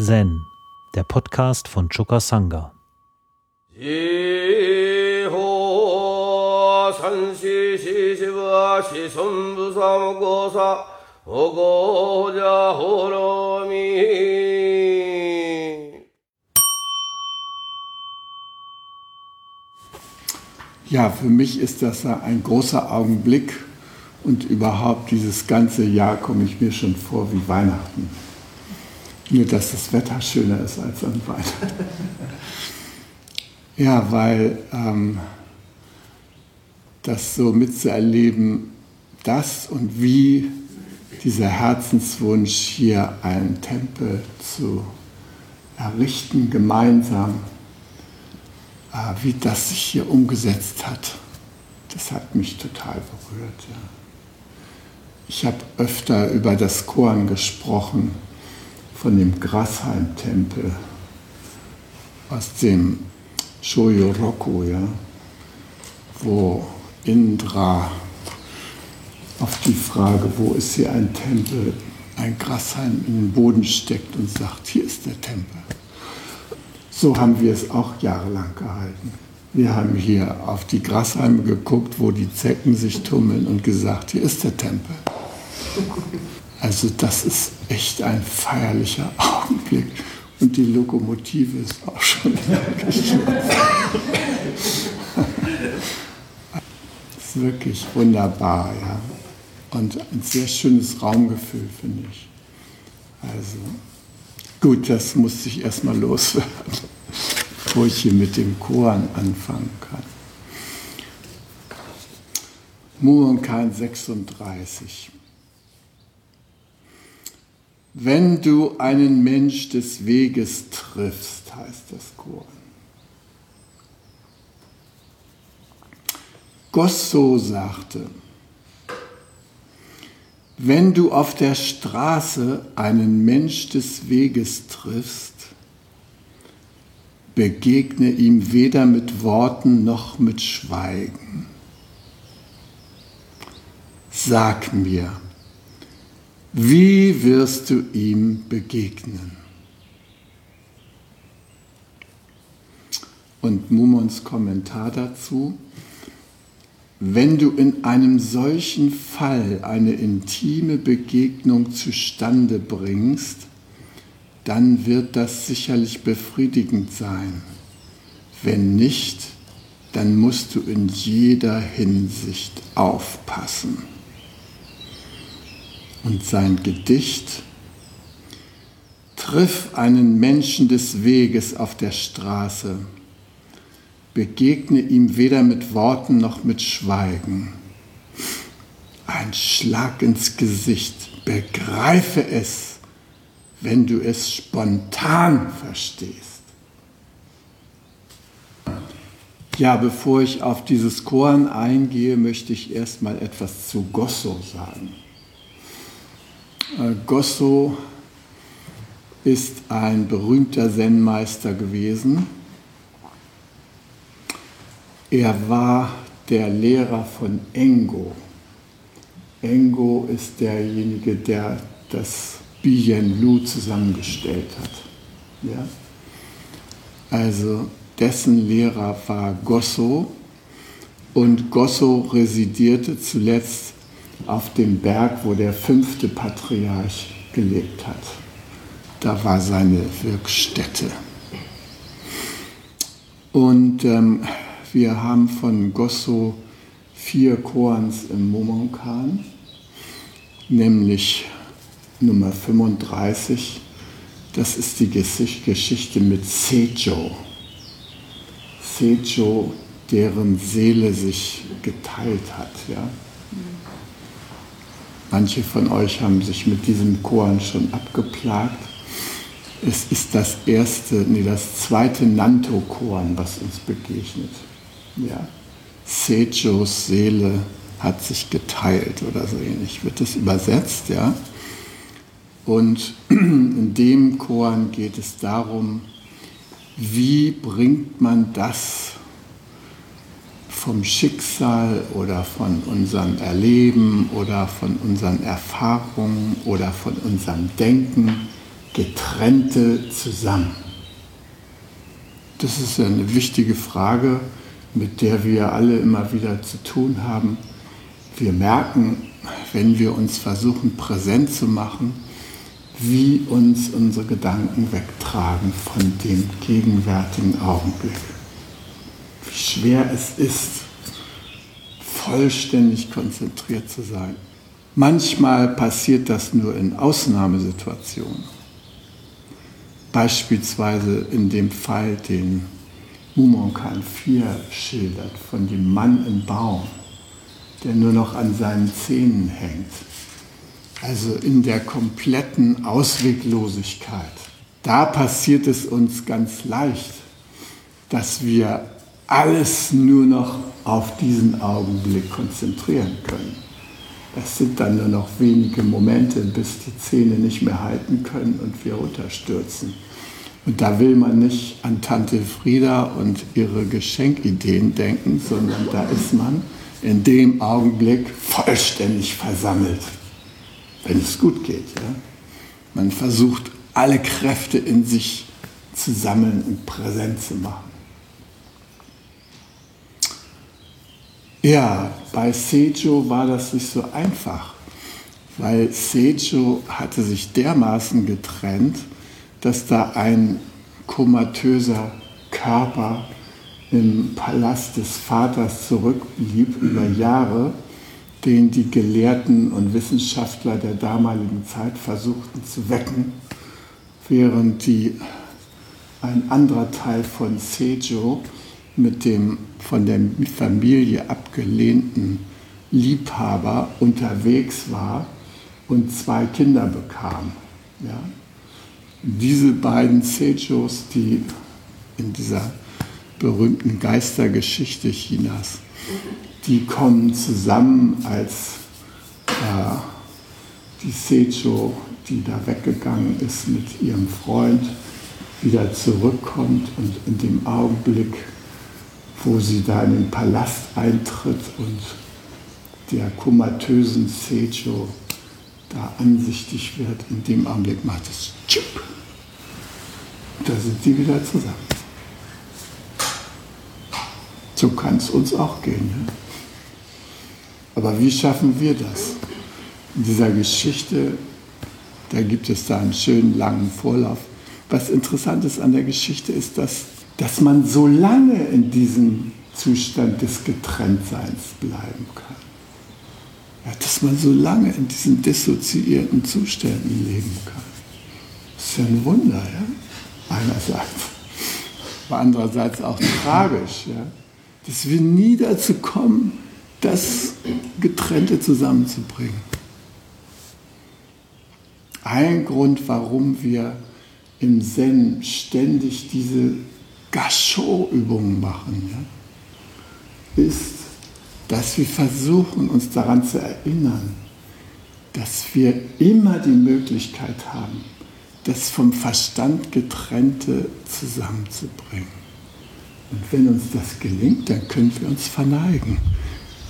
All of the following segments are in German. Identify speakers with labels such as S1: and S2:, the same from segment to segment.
S1: Zen, der Podcast von Choka Sangha.
S2: Ja, für mich ist das ein großer Augenblick und überhaupt dieses ganze Jahr komme ich mir schon vor wie Weihnachten. Nur, dass das Wetter schöner ist als an Weihnachten. ja, weil ähm, das so mitzuerleben, das und wie dieser Herzenswunsch, hier einen Tempel zu errichten, gemeinsam, äh, wie das sich hier umgesetzt hat, das hat mich total berührt. Ja. Ich habe öfter über das Korn gesprochen von dem Grasheim-Tempel aus dem Shoyoroku, ja, wo Indra auf die Frage, wo ist hier ein Tempel, ein Grashalm in den Boden steckt und sagt, hier ist der Tempel. So haben wir es auch jahrelang gehalten. Wir haben hier auf die Grashalme geguckt, wo die Zecken sich tummeln und gesagt, hier ist der Tempel. Also das ist echt ein feierlicher Augenblick. Und die Lokomotive ist auch schon ist wirklich wunderbar, ja. Und ein sehr schönes Raumgefühl, finde ich. Also gut, das musste ich erstmal loswerden, bevor ich hier mit dem Koran anfangen kann. Muonkan 36. Wenn du einen Mensch des Weges triffst, heißt das Koran. Gosso sagte, wenn du auf der Straße einen Mensch des Weges triffst, begegne ihm weder mit Worten noch mit Schweigen. Sag mir, wie wirst du ihm begegnen? Und Mumons Kommentar dazu, wenn du in einem solchen Fall eine intime Begegnung zustande bringst, dann wird das sicherlich befriedigend sein. Wenn nicht, dann musst du in jeder Hinsicht aufpassen und sein Gedicht Triff einen Menschen des Weges auf der Straße, begegne ihm weder mit Worten noch mit Schweigen. Ein Schlag ins Gesicht, begreife es, wenn du es spontan verstehst. Ja, bevor ich auf dieses Koran eingehe, möchte ich erstmal etwas zu Gosso sagen. Äh, Gosso ist ein berühmter Zen-Meister gewesen. Er war der Lehrer von Engo. Engo ist derjenige, der das Biyen Lu zusammengestellt hat. Ja? Also dessen Lehrer war Gosso und Gosso residierte zuletzt auf dem Berg, wo der fünfte Patriarch gelebt hat. Da war seine Wirkstätte. Und ähm, wir haben von Gosso vier Koans im Momonkan, nämlich Nummer 35. Das ist die Geschichte mit Sejo. Sejo, deren Seele sich geteilt hat. Ja? Manche von euch haben sich mit diesem Koan schon abgeplagt. Es ist das erste, nee, das zweite Nanto-Koan, was uns begegnet. Ja. Sejos Seele hat sich geteilt oder so ähnlich wird es übersetzt, ja. Und in dem Koan geht es darum, wie bringt man das vom Schicksal oder von unserem Erleben oder von unseren Erfahrungen oder von unserem Denken Getrennte zusammen? Das ist eine wichtige Frage, mit der wir alle immer wieder zu tun haben. Wir merken, wenn wir uns versuchen präsent zu machen, wie uns unsere Gedanken wegtragen von dem gegenwärtigen Augenblick. Schwer es ist, vollständig konzentriert zu sein. Manchmal passiert das nur in Ausnahmesituationen. Beispielsweise in dem Fall, den Mumonkan 4 schildert, von dem Mann im Baum, der nur noch an seinen Zähnen hängt. Also in der kompletten Ausweglosigkeit. Da passiert es uns ganz leicht, dass wir alles nur noch auf diesen Augenblick konzentrieren können. Es sind dann nur noch wenige Momente, bis die Zähne nicht mehr halten können und wir runterstürzen. Und da will man nicht an Tante Frieda und ihre Geschenkideen denken, sondern da ist man in dem Augenblick vollständig versammelt, wenn es gut geht. Ja? Man versucht, alle Kräfte in sich zu sammeln und präsent zu machen. Ja, bei Seijo war das nicht so einfach, weil Seijo hatte sich dermaßen getrennt, dass da ein komatöser Körper im Palast des Vaters zurückblieb über Jahre, den die Gelehrten und Wissenschaftler der damaligen Zeit versuchten zu wecken, während die, ein anderer Teil von Seijo mit dem von der Familie abgelehnten Liebhaber unterwegs war und zwei Kinder bekam. Ja? Diese beiden Sejos, die in dieser berühmten Geistergeschichte Chinas, die kommen zusammen als äh, die Sejo, die da weggegangen ist mit ihrem Freund, wieder zurückkommt und in dem Augenblick wo sie da in den Palast eintritt und der komatösen Sejo da ansichtig wird, in dem Augenblick macht es Tschip. Da sind sie wieder zusammen. So kann es uns auch gehen. Ne? Aber wie schaffen wir das? In dieser Geschichte, da gibt es da einen schönen langen Vorlauf. Was interessant ist an der Geschichte ist, dass dass man so lange in diesem Zustand des Getrenntseins bleiben kann. Ja, dass man so lange in diesen dissoziierten Zuständen leben kann. Das ist ja ein Wunder, ja? einerseits. Aber andererseits auch tragisch, ja? dass wir nie dazu kommen, das Getrennte zusammenzubringen. Ein Grund, warum wir im Zen ständig diese Gashot-Übungen machen, ja, ist, dass wir versuchen, uns daran zu erinnern, dass wir immer die Möglichkeit haben, das vom Verstand getrennte zusammenzubringen. Und wenn uns das gelingt, dann können wir uns verneigen,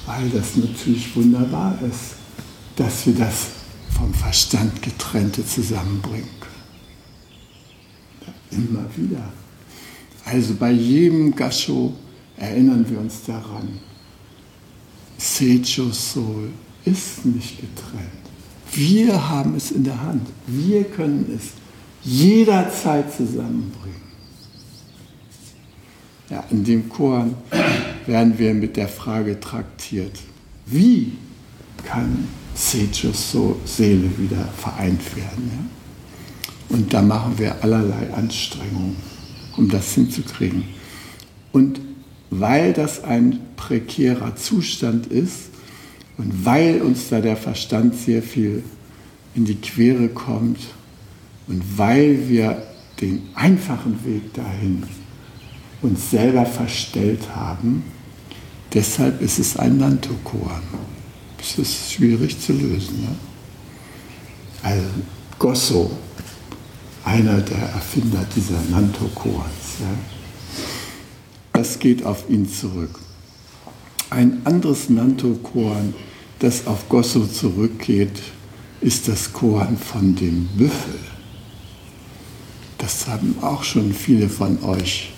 S2: weil das natürlich wunderbar ist, dass wir das vom Verstand getrennte zusammenbringen können. Immer wieder. Also bei jedem Gasho erinnern wir uns daran, Seicho Soul ist nicht getrennt. Wir haben es in der Hand. Wir können es jederzeit zusammenbringen. Ja, in dem Koran werden wir mit der Frage traktiert, wie kann Sejos Seele wieder vereint werden? Ja? Und da machen wir allerlei Anstrengungen um das hinzukriegen. Und weil das ein prekärer Zustand ist und weil uns da der Verstand sehr viel in die Quere kommt und weil wir den einfachen Weg dahin uns selber verstellt haben, deshalb ist es ein Nantokoan. Das ist schwierig zu lösen. Ne? Also Gosso, einer der Erfinder dieser Nanto-Koans. Ja. Das geht auf ihn zurück. Ein anderes Nanto-Koan, das auf Gosso zurückgeht, ist das Koan von dem Büffel. das haben auch schon viele von euch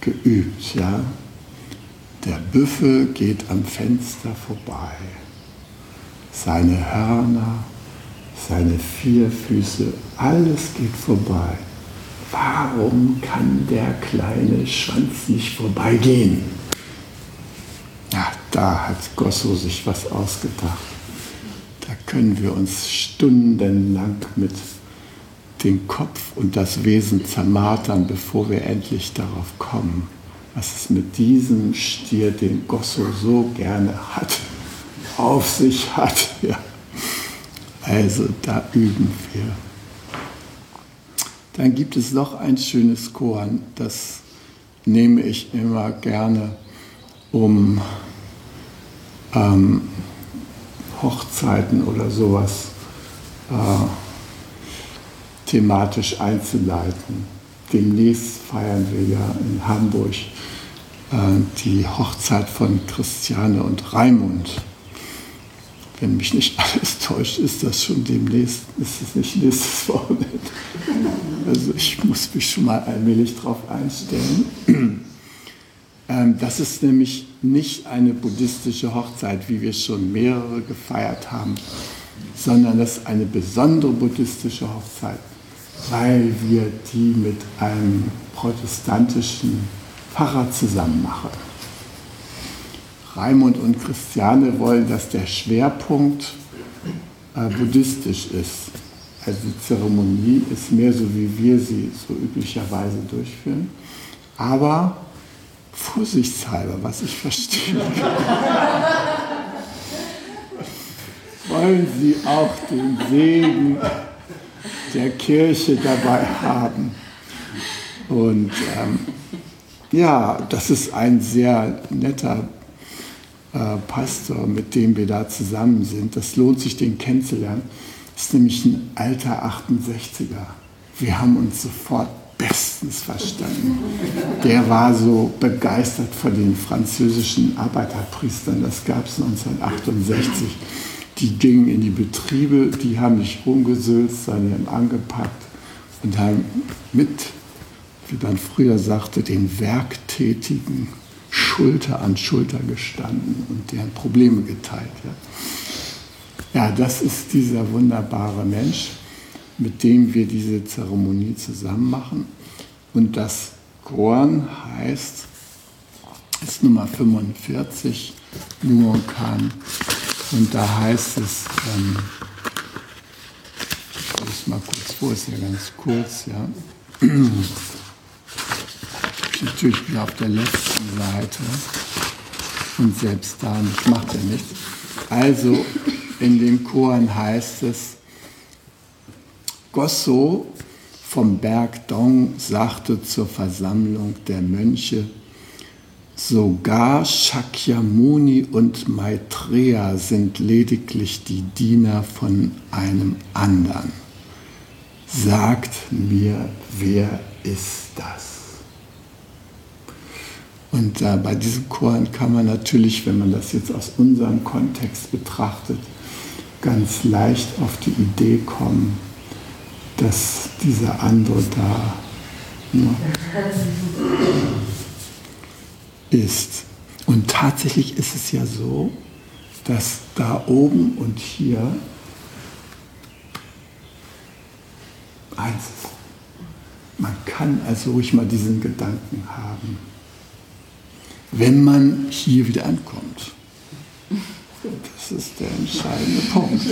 S2: geübt, ja. Der Büffel geht am Fenster vorbei. Seine Hörner, seine vier Füße, alles geht vorbei. Warum kann der kleine Schwanz nicht vorbeigehen? Ja, da hat Gosso sich was ausgedacht. Da können wir uns stundenlang mit dem Kopf und das Wesen zermartern, bevor wir endlich darauf kommen, was es mit diesem Stier, den Gosso so gerne hat, auf sich hat. Ja. Also da üben wir. Dann gibt es noch ein schönes Korn, das nehme ich immer gerne, um ähm, Hochzeiten oder sowas äh, thematisch einzuleiten. Demnächst feiern wir ja in Hamburg äh, die Hochzeit von Christiane und Raimund. Wenn mich nicht alles täuscht, ist das schon demnächst, ist es nicht nächstes Wochenende. Also ich muss mich schon mal allmählich darauf einstellen. Ähm, das ist nämlich nicht eine buddhistische Hochzeit, wie wir schon mehrere gefeiert haben, sondern das ist eine besondere buddhistische Hochzeit, weil wir die mit einem protestantischen Pfarrer zusammen machen. Raimund und Christiane wollen, dass der Schwerpunkt äh, buddhistisch ist. Also die Zeremonie ist mehr so, wie wir sie so üblicherweise durchführen. Aber vorsichtshalber, was ich verstehe, wollen sie auch den Segen der Kirche dabei haben. Und ähm, ja, das ist ein sehr netter Pastor, mit dem wir da zusammen sind. Das lohnt sich, den kennenzulernen. Ist nämlich ein alter 68er. Wir haben uns sofort bestens verstanden. Der war so begeistert von den französischen Arbeiterpriestern. Das gab es 1968. Die gingen in die Betriebe, die haben nicht rumgesülzt, sondern angepackt und haben mit, wie man früher sagte, den Werktätigen Schulter an Schulter gestanden und deren Probleme geteilt. Ja, das ist dieser wunderbare Mensch mit dem wir diese Zeremonie zusammen machen. Und das Korn heißt, ist Nummer 45, Nuonkan. Und da heißt es, ähm, ich mal kurz vor, ist ja ganz kurz, ja. Natürlich wieder auf der letzten Seite. Und selbst da macht er nichts. Also in dem Koran heißt es, Gosso vom Berg Dong sagte zur Versammlung der Mönche, sogar Shakyamuni und Maitreya sind lediglich die Diener von einem anderen. Sagt mir, wer ist das? Und äh, bei diesem Koran kann man natürlich, wenn man das jetzt aus unserem Kontext betrachtet, ganz leicht auf die Idee kommen, dass dieser andere da ne, ist. Und tatsächlich ist es ja so, dass da oben und hier eins ist. Man kann also ruhig mal diesen Gedanken haben, wenn man hier wieder ankommt. Das ist der entscheidende Punkt.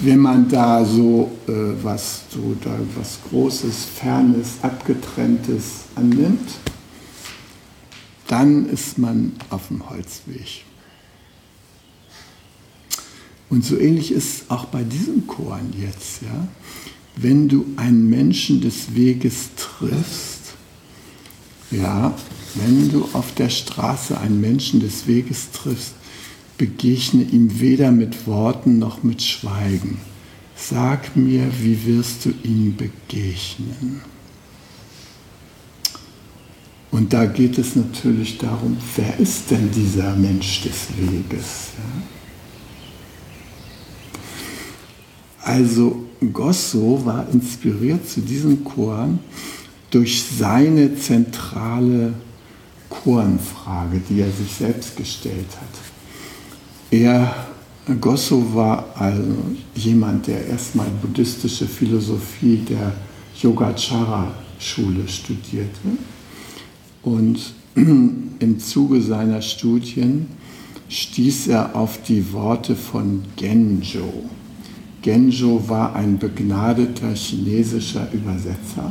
S2: Wenn man da so äh, was, so da was Großes, Fernes, Abgetrenntes annimmt, dann ist man auf dem Holzweg. Und so ähnlich ist auch bei diesem Korn jetzt, ja. Wenn du einen Menschen des Weges triffst, ja, wenn du auf der Straße einen Menschen des Weges triffst, begegne ihm weder mit Worten noch mit Schweigen. Sag mir, wie wirst du ihm begegnen? Und da geht es natürlich darum, wer ist denn dieser Mensch des Weges? Also Gosso war inspiriert zu diesen Choren durch seine zentrale Chorenfrage, die er sich selbst gestellt hat. Er, Gosso war also jemand, der erstmal buddhistische Philosophie der Yogacara-Schule studierte und im Zuge seiner Studien stieß er auf die Worte von Genjo. Genjo war ein begnadeter chinesischer Übersetzer,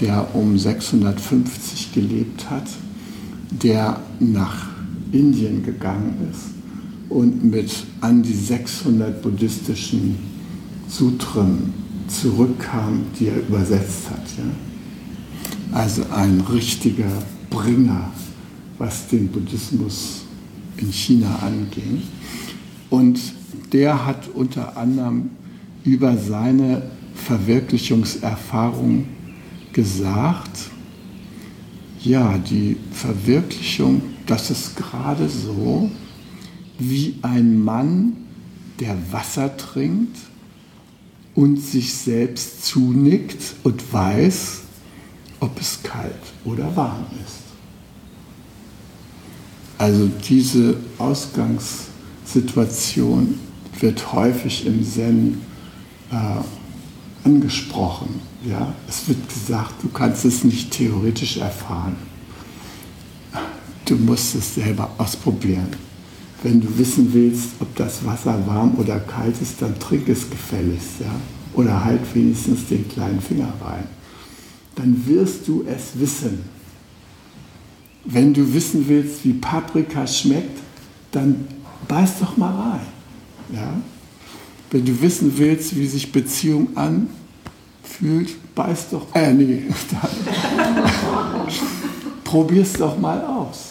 S2: der um 650 gelebt hat, der nach Indien gegangen ist und mit an die 600 buddhistischen Sutren zurückkam, die er übersetzt hat. Ja. Also ein richtiger Bringer, was den Buddhismus in China anging. Und der hat unter anderem über seine Verwirklichungserfahrung gesagt, ja, die Verwirklichung, das ist gerade so wie ein Mann, der Wasser trinkt und sich selbst zunickt und weiß, ob es kalt oder warm ist. Also diese Ausgangssituation wird häufig im Zen äh, angesprochen. Ja? Es wird gesagt, du kannst es nicht theoretisch erfahren. Du musst es selber ausprobieren. Wenn du wissen willst, ob das Wasser warm oder kalt ist, dann trink es gefälligst. Ja? Oder halt wenigstens den kleinen Finger rein. Dann wirst du es wissen. Wenn du wissen willst, wie Paprika schmeckt, dann beiß doch mal rein. Ja? Wenn du wissen willst, wie sich Beziehung anfühlt, beiß doch, äh, nee, probier's doch mal aus.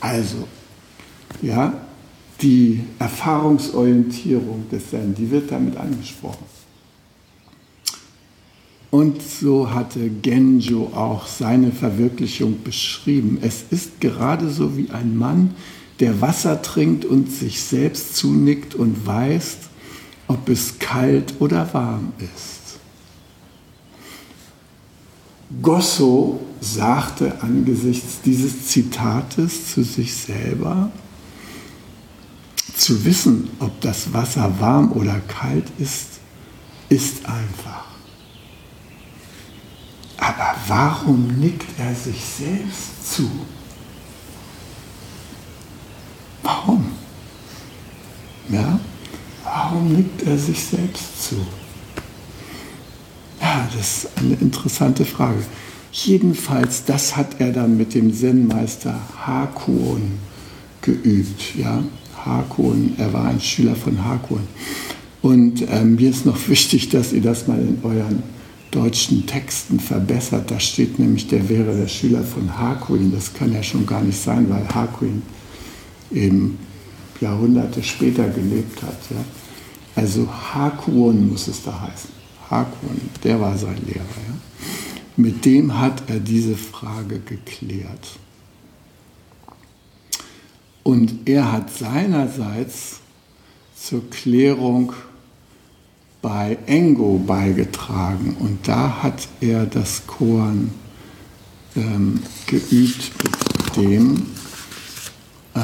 S2: Also, ja, die Erfahrungsorientierung des Zen, die wird damit angesprochen. Und so hatte Genjo auch seine Verwirklichung beschrieben. Es ist gerade so wie ein Mann, der Wasser trinkt und sich selbst zunickt und weiß, ob es kalt oder warm ist. Gosso sagte angesichts dieses Zitates zu sich selber, zu wissen, ob das Wasser warm oder kalt ist, ist einfach. Aber warum nickt er sich selbst zu? Warum? Ja? Warum nickt er sich selbst zu? Das ist eine interessante Frage. Jedenfalls, das hat er dann mit dem Zen-Meister Hakun geübt. Ja? Hakun, er war ein Schüler von Hakun. Und äh, mir ist noch wichtig, dass ihr das mal in euren deutschen Texten verbessert. Da steht nämlich, der wäre der Schüler von Hakuin. Das kann ja schon gar nicht sein, weil Hakuin eben Jahrhunderte später gelebt hat. Ja. Also Hakuon muss es da heißen. Hakuon, der war sein Lehrer. Ja. Mit dem hat er diese Frage geklärt. Und er hat seinerseits zur Klärung bei Engo beigetragen und da hat er das Korn ähm, geübt mit dem, äh,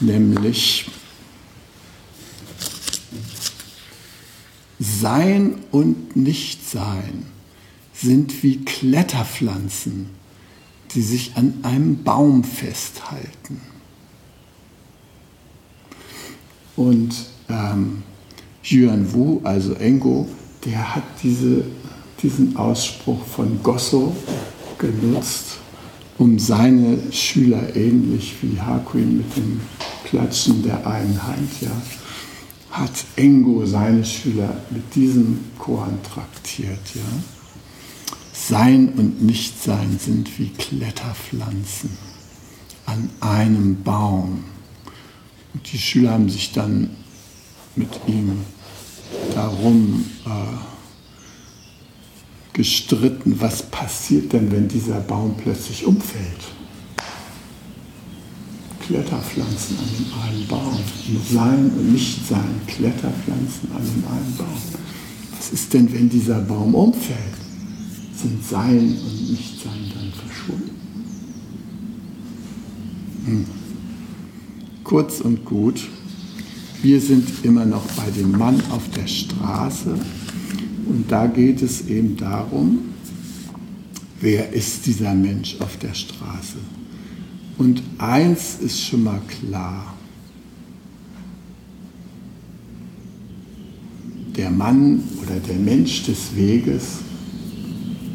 S2: nämlich Sein und Nichtsein sind wie Kletterpflanzen, die sich an einem Baum festhalten. Und ähm, Yuan Wu, also Engo, der hat diese, diesen Ausspruch von Gosso genutzt, um seine Schüler ähnlich wie Hakuin mit dem Klatschen der einen Hand, ja, hat Engo seine Schüler mit diesem Koran traktiert. Ja. Sein und Nichtsein sind wie Kletterpflanzen an einem Baum. Und die Schüler haben sich dann mit ihm darum äh, gestritten, was passiert denn, wenn dieser Baum plötzlich umfällt. Kletterpflanzen an dem einen Baum. Sein und Nichtsein, Kletterpflanzen an dem einen Baum. Was ist denn, wenn dieser Baum umfällt? Sind Sein und Nichtsein dann verschwunden? Hm. Kurz und gut, wir sind immer noch bei dem Mann auf der Straße und da geht es eben darum, wer ist dieser Mensch auf der Straße? Und eins ist schon mal klar. Der Mann oder der Mensch des Weges,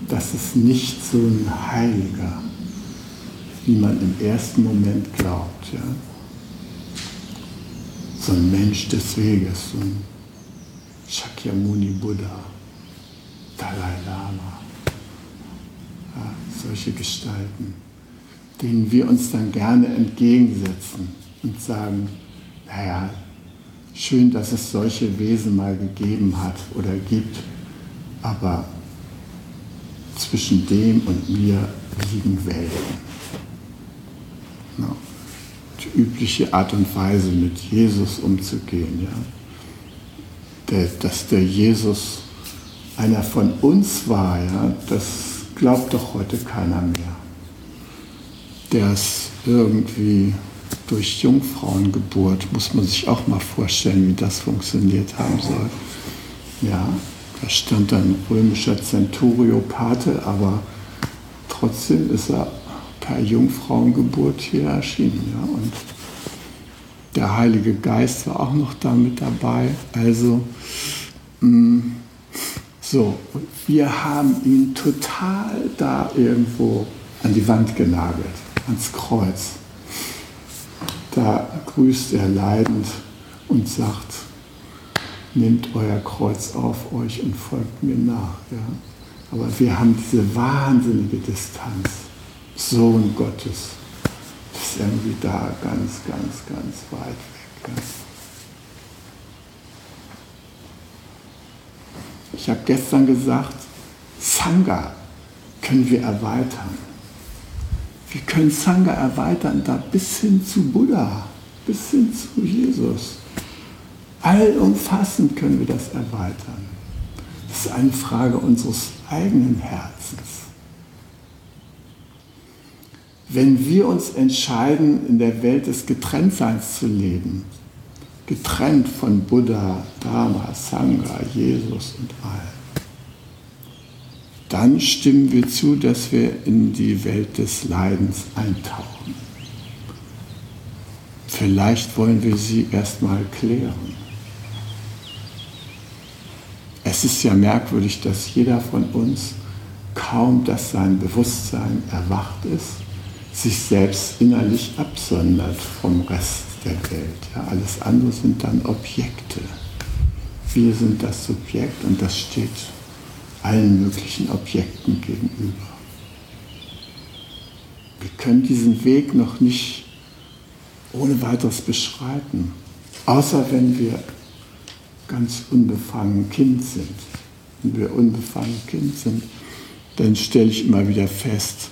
S2: das ist nicht so ein Heiliger, wie man im ersten Moment glaubt. Ja? So ein Mensch des Weges, so ein Shakyamuni Buddha, Dalai Lama, ja, solche Gestalten denen wir uns dann gerne entgegensetzen und sagen, naja, schön, dass es solche Wesen mal gegeben hat oder gibt, aber zwischen dem und mir liegen Welten. No. Die übliche Art und Weise, mit Jesus umzugehen, ja. Der, dass der Jesus einer von uns war, ja, das glaubt doch heute keiner mehr der ist irgendwie durch Jungfrauengeburt, muss man sich auch mal vorstellen, wie das funktioniert haben soll. Ja, da stand dann römischer Centurio Pate, aber trotzdem ist er per Jungfrauengeburt hier erschienen. Ja, und der Heilige Geist war auch noch da mit dabei. Also, mh, mm, so, wir haben ihn total da irgendwo an die Wand genagelt ans Kreuz. Da grüßt er leidend und sagt, nehmt euer Kreuz auf euch und folgt mir nach. Ja? Aber wir haben diese wahnsinnige Distanz. Sohn Gottes ist irgendwie da ganz, ganz, ganz weit weg. Ja? Ich habe gestern gesagt, Sangha können wir erweitern. Wir können Sangha erweitern, da bis hin zu Buddha, bis hin zu Jesus. Allumfassend können wir das erweitern. Das ist eine Frage unseres eigenen Herzens. Wenn wir uns entscheiden, in der Welt des Getrenntseins zu leben, getrennt von Buddha, Dharma, Sangha, Jesus und allem, dann stimmen wir zu, dass wir in die Welt des Leidens eintauchen. Vielleicht wollen wir sie erstmal klären. Es ist ja merkwürdig, dass jeder von uns, kaum dass sein Bewusstsein erwacht ist, sich selbst innerlich absondert vom Rest der Welt. Ja, alles andere sind dann Objekte. Wir sind das Subjekt und das steht allen möglichen Objekten gegenüber. Wir können diesen Weg noch nicht ohne weiteres beschreiten, außer wenn wir ganz unbefangen Kind sind. Wenn wir unbefangen Kind sind, dann stelle ich immer wieder fest,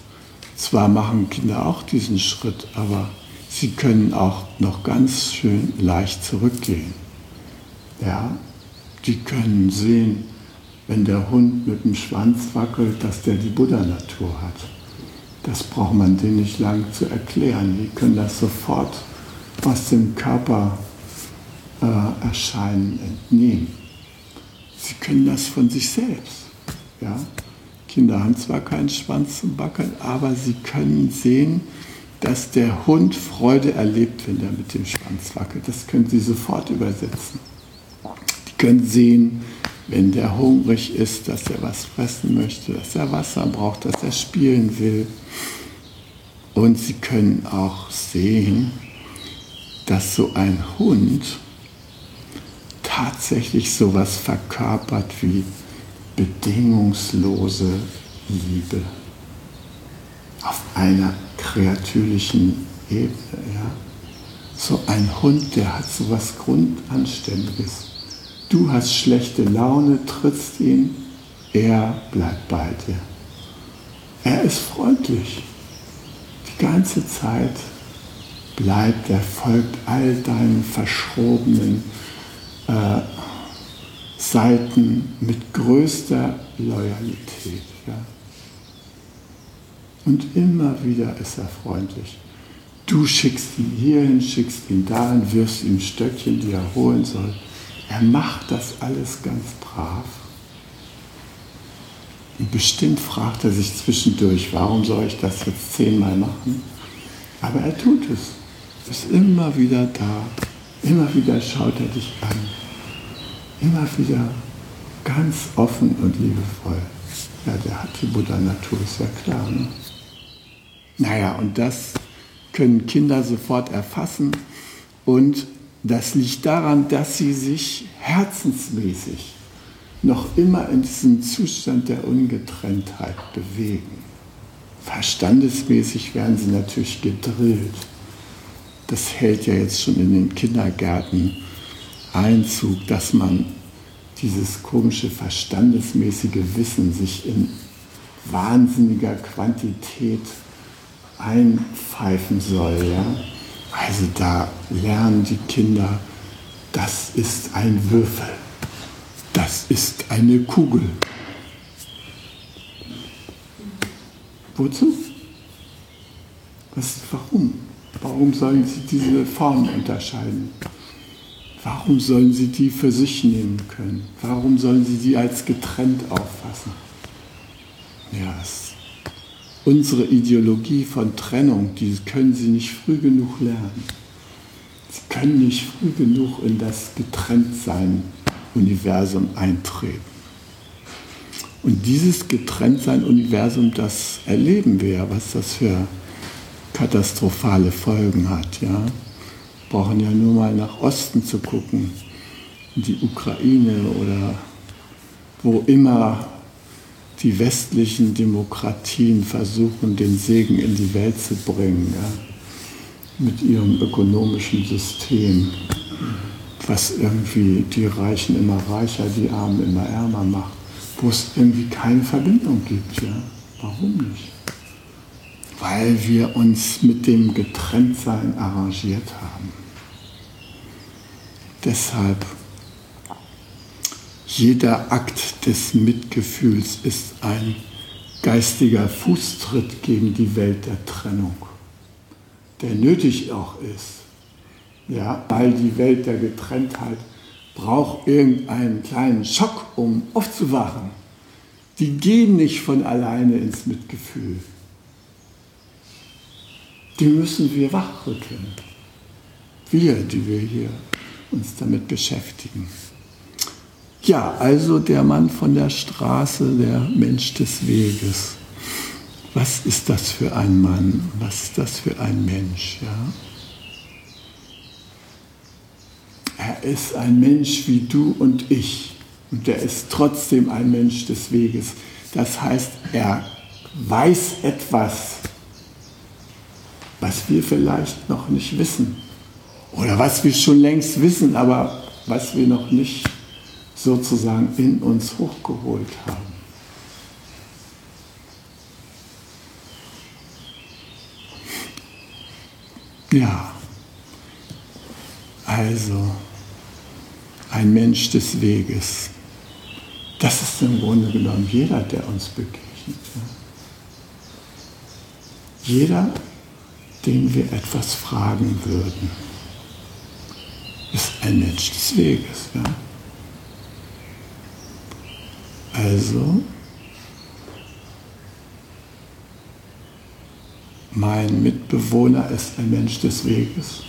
S2: zwar machen Kinder auch diesen Schritt, aber sie können auch noch ganz schön leicht zurückgehen. Ja, die können sehen, wenn der Hund mit dem Schwanz wackelt, dass der die Buddha-Natur hat. Das braucht man denen nicht lang zu erklären. Die können das sofort aus dem Körper äh, erscheinen entnehmen. Sie können das von sich selbst. Ja? Kinder haben zwar keinen Schwanz zum Wackeln, aber sie können sehen, dass der Hund Freude erlebt, wenn er mit dem Schwanz wackelt. Das können sie sofort übersetzen. Die können sehen, wenn der hungrig ist, dass er was fressen möchte, dass er Wasser braucht, dass er spielen will. Und Sie können auch sehen, dass so ein Hund tatsächlich sowas verkörpert wie bedingungslose Liebe auf einer kreatürlichen Ebene. Ja? So ein Hund, der hat sowas Grundanständiges. Du hast schlechte Laune, trittst ihn, er bleibt bei dir. Er ist freundlich. Die ganze Zeit bleibt, der folgt all deinen verschrobenen äh, Seiten mit größter Loyalität. Ja? Und immer wieder ist er freundlich. Du schickst ihn hierhin, schickst ihn dahin, wirfst ihm Stöckchen, die er holen soll. Er macht das alles ganz brav. Und bestimmt fragt er sich zwischendurch, warum soll ich das jetzt zehnmal machen? Aber er tut es. Ist immer wieder da. Immer wieder schaut er dich an. Immer wieder ganz offen und liebevoll. Ja, der hat die Buddha-Natur, ist ja klar. Ne? Naja, und das können Kinder sofort erfassen. Und das liegt daran, dass sie sich herzensmäßig noch immer in diesem Zustand der Ungetrenntheit bewegen. Verstandesmäßig werden sie natürlich gedrillt. Das hält ja jetzt schon in den Kindergärten Einzug, dass man dieses komische verstandesmäßige Wissen sich in wahnsinniger Quantität einpfeifen soll. Ja? Also da lernen die Kinder, das ist ein Würfel, das ist eine Kugel. Wozu? Was, warum? Warum sollen sie diese Formen unterscheiden? Warum sollen sie die für sich nehmen können? Warum sollen sie die als getrennt auffassen? Ja, es unsere Ideologie von Trennung, die können sie nicht früh genug lernen. Sie können nicht früh genug in das Getrenntsein-Universum eintreten. Und dieses Getrenntsein-Universum, das erleben wir ja, was das für katastrophale Folgen hat. Ja? Brauchen ja nur mal nach Osten zu gucken, in die Ukraine oder wo immer die westlichen Demokratien versuchen, den Segen in die Welt zu bringen, ja, mit ihrem ökonomischen System, was irgendwie die Reichen immer reicher, die Armen immer ärmer macht, wo es irgendwie keine Verbindung gibt. Ja. Warum nicht? Weil wir uns mit dem Getrenntsein arrangiert haben. Deshalb jeder Akt des Mitgefühls ist ein geistiger Fußtritt gegen die Welt der Trennung, der nötig auch ist. Ja, weil die Welt der Getrenntheit braucht irgendeinen kleinen Schock, um aufzuwachen. Die gehen nicht von alleine ins Mitgefühl. Die müssen wir wachrütteln. Wir, die wir hier uns damit beschäftigen. Ja, also der Mann von der Straße, der Mensch des Weges. Was ist das für ein Mann? Was ist das für ein Mensch? Ja? Er ist ein Mensch wie du und ich. Und er ist trotzdem ein Mensch des Weges. Das heißt, er weiß etwas, was wir vielleicht noch nicht wissen. Oder was wir schon längst wissen, aber was wir noch nicht sozusagen in uns hochgeholt haben. Ja, also ein Mensch des Weges. Das ist im Grunde genommen jeder, der uns begegnet. Jeder, den wir etwas fragen würden, ist ein Mensch des Weges. Ja? Also, mein Mitbewohner ist ein Mensch des Weges.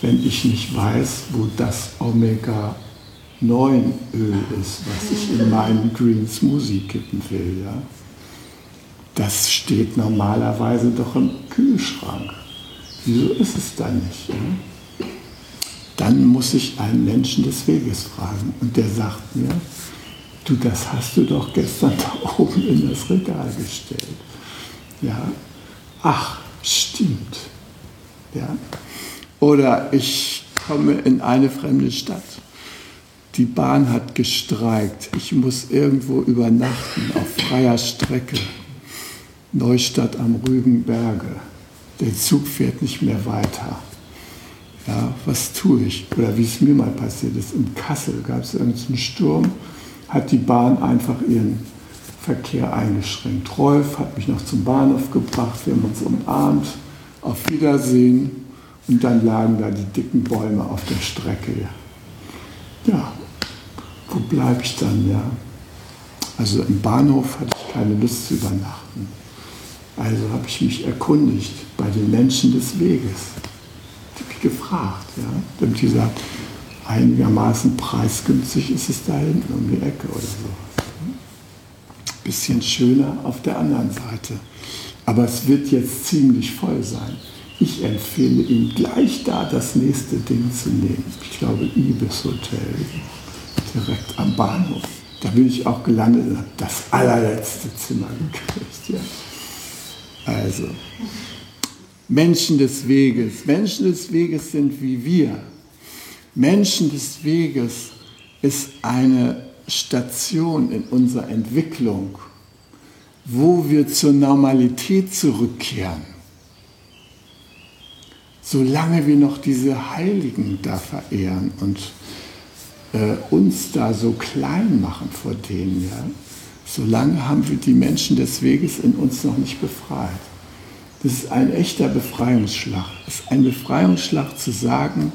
S2: Wenn ich nicht weiß, wo das Omega-9-Öl ist, was ich in meinen Green Smoothie kippen will, ja, das steht normalerweise doch im Kühlschrank. Wieso ist es dann nicht? Ja? Dann muss ich einen Menschen des Weges fragen und der sagt mir, du, das hast du doch gestern da oben in das Regal gestellt. Ja, ach, stimmt. Ja. Oder ich komme in eine fremde Stadt. Die Bahn hat gestreikt. Ich muss irgendwo übernachten auf freier Strecke. Neustadt am Rügenberge. Der Zug fährt nicht mehr weiter. Ja, was tue ich? Oder wie es mir mal passiert ist, in Kassel gab es irgendeinen Sturm, hat die Bahn einfach ihren Verkehr eingeschränkt. Rolf hat mich noch zum Bahnhof gebracht, wir haben uns umarmt, auf Wiedersehen und dann lagen da die dicken Bäume auf der Strecke. Ja, wo bleibe ich dann? Ja? Also im Bahnhof hatte ich keine Lust zu übernachten. Also habe ich mich erkundigt bei den Menschen des Weges. Die habe ich gefragt. Ja? Die haben gesagt, einigermaßen preisgünstig ist es da hinten um die Ecke oder so. Bisschen schöner auf der anderen Seite. Aber es wird jetzt ziemlich voll sein. Ich empfehle Ihnen gleich da das nächste Ding zu nehmen. Ich glaube, Ibis Hotel, direkt am Bahnhof. Da bin ich auch gelandet und habe das allerletzte Zimmer gekriegt. Ja. Also, Menschen des Weges. Menschen des Weges sind wie wir. Menschen des Weges ist eine Station in unserer Entwicklung, wo wir zur Normalität zurückkehren. Solange wir noch diese Heiligen da verehren und äh, uns da so klein machen vor denen, ja, solange haben wir die Menschen des Weges in uns noch nicht befreit. Das ist ein echter Befreiungsschlag. Es ist ein Befreiungsschlag zu sagen,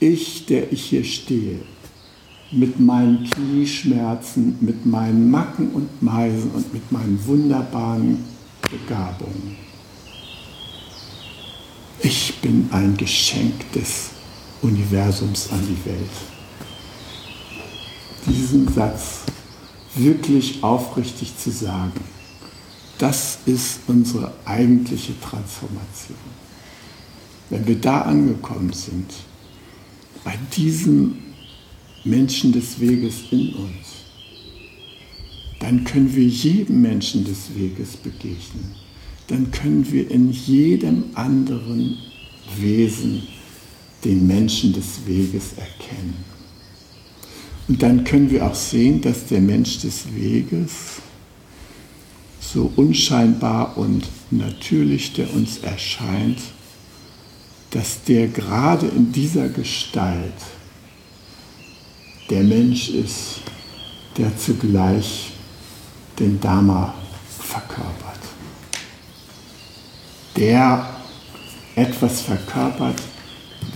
S2: ich, der ich hier stehe, mit meinen Knieschmerzen, mit meinen Macken und Meisen und mit meinen wunderbaren Begabungen. Ich bin ein Geschenk des Universums an die Welt. Diesen Satz wirklich aufrichtig zu sagen, das ist unsere eigentliche Transformation. Wenn wir da angekommen sind, bei diesem Menschen des Weges in uns, dann können wir jedem Menschen des Weges begegnen. Dann können wir in jedem anderen Wesen den Menschen des Weges erkennen. Und dann können wir auch sehen, dass der Mensch des Weges, so unscheinbar und natürlich der uns erscheint, dass der gerade in dieser Gestalt der Mensch ist, der zugleich den Dharma verkörpert. Der etwas verkörpert,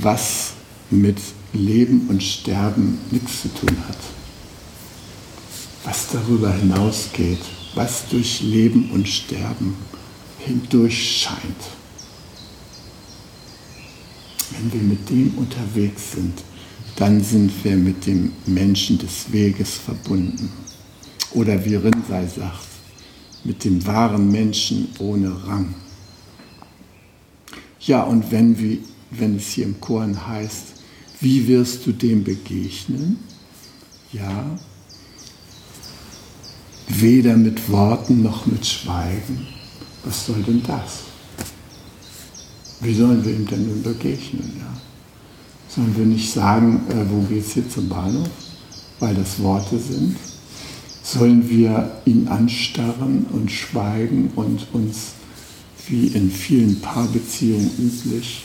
S2: was mit Leben und Sterben nichts zu tun hat. Was darüber hinausgeht, was durch Leben und Sterben hindurch scheint. Wenn wir mit dem unterwegs sind, dann sind wir mit dem Menschen des Weges verbunden. Oder wie Rinsei sagt, mit dem wahren Menschen ohne Rang. Ja, und wenn, wir, wenn es hier im Koran heißt, wie wirst du dem begegnen? Ja, weder mit Worten noch mit Schweigen. Was soll denn das? Wie sollen wir ihm denn nun begegnen? Ja? Sollen wir nicht sagen, äh, wo es hier zum Bahnhof, weil das Worte sind? Sollen wir ihn anstarren und schweigen und uns, wie in vielen Paarbeziehungen üblich,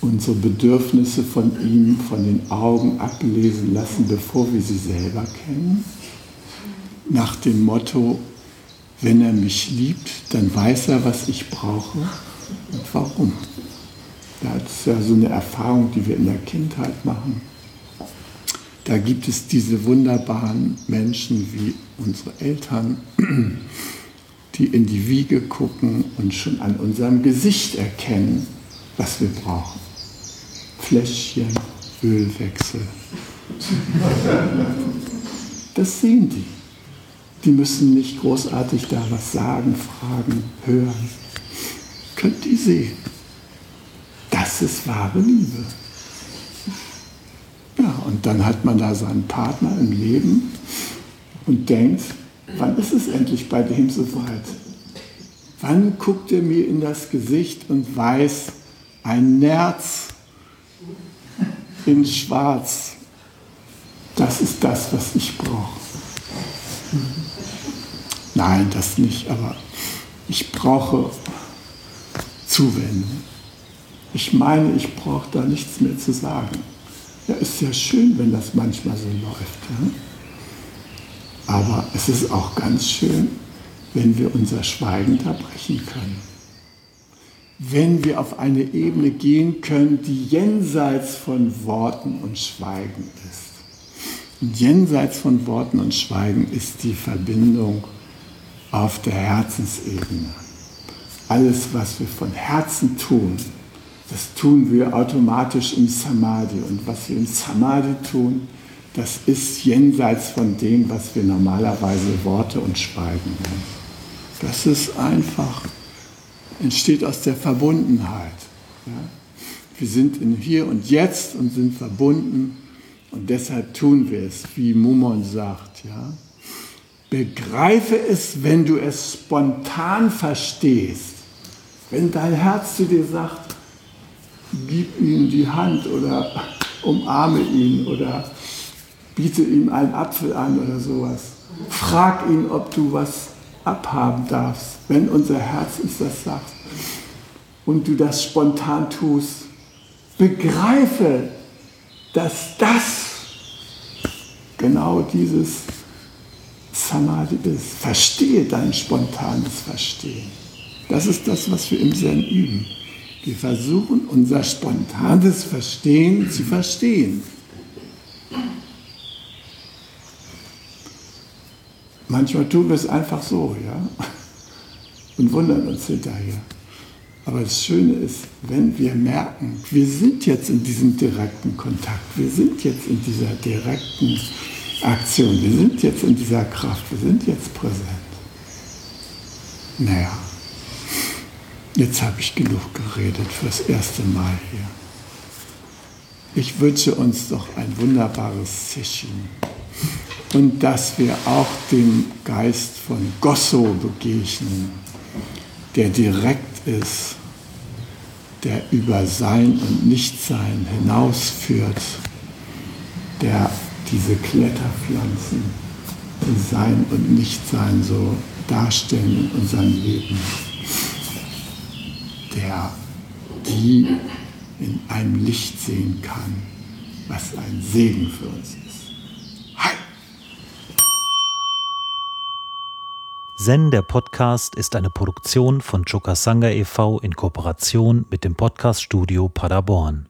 S2: unsere Bedürfnisse von ihm, von den Augen ablesen lassen, bevor wir sie selber kennen? Nach dem Motto, wenn er mich liebt, dann weiß er, was ich brauche warum. Das ist ja so eine Erfahrung, die wir in der Kindheit machen. Da gibt es diese wunderbaren Menschen wie unsere Eltern, die in die Wiege gucken und schon an unserem Gesicht erkennen, was wir brauchen. Fläschchen, Ölwechsel. Das sehen die. Die müssen nicht großartig da was sagen, fragen, hören. Könnt ihr sehen. Das ist wahre Liebe. Ja, und dann hat man da seinen Partner im Leben und denkt, wann ist es endlich bei dem soweit? Wann guckt er mir in das Gesicht und weiß, ein Nerz in Schwarz, das ist das, was ich brauche. Nein, das nicht, aber ich brauche Zuwendung. Ich meine, ich brauche da nichts mehr zu sagen. Ja, ist ja schön, wenn das manchmal so läuft. Ja? Aber es ist auch ganz schön, wenn wir unser Schweigen da brechen können. Wenn wir auf eine Ebene gehen können, die jenseits von Worten und Schweigen ist. Und jenseits von Worten und Schweigen ist die Verbindung auf der Herzensebene. Alles, was wir von Herzen tun, das tun wir automatisch im Samadhi. Und was wir im Samadhi tun, das ist jenseits von dem, was wir normalerweise Worte und Schweigen nennen. Das ist einfach, entsteht aus der Verbundenheit. Ja? Wir sind in Hier und Jetzt und sind verbunden und deshalb tun wir es, wie Mumon sagt. Ja? Begreife es, wenn du es spontan verstehst. Wenn dein Herz zu dir sagt, gib ihm die Hand oder umarme ihn oder biete ihm einen Apfel an oder sowas. Frag ihn, ob du was abhaben darfst, wenn unser Herz uns das sagt und du das spontan tust. Begreife, dass das genau dieses Samadhi ist. Verstehe dein spontanes Verstehen. Das ist das, was wir im Zen üben. Wir versuchen unser spontanes Verstehen zu verstehen. Manchmal tun wir es einfach so, ja, und wundern uns hinterher. Aber das Schöne ist, wenn wir merken, wir sind jetzt in diesem direkten Kontakt, wir sind jetzt in dieser direkten Aktion, wir sind jetzt in dieser Kraft, wir sind jetzt präsent. Naja, jetzt habe ich genug geredet fürs erste Mal hier. Ich wünsche uns doch ein wunderbares Session und dass wir auch dem Geist von Gosso begegnen, der direkt ist, der über Sein und Nichtsein hinausführt, der diese Kletterpflanzen, die Sein und Nichtsein so darstellen in unserem Leben, der die in einem Licht sehen kann, was ein Segen für uns ist.
S1: Zen, der Podcast, ist eine Produktion von Chokasanga e.V. in Kooperation mit dem Podcaststudio Paderborn.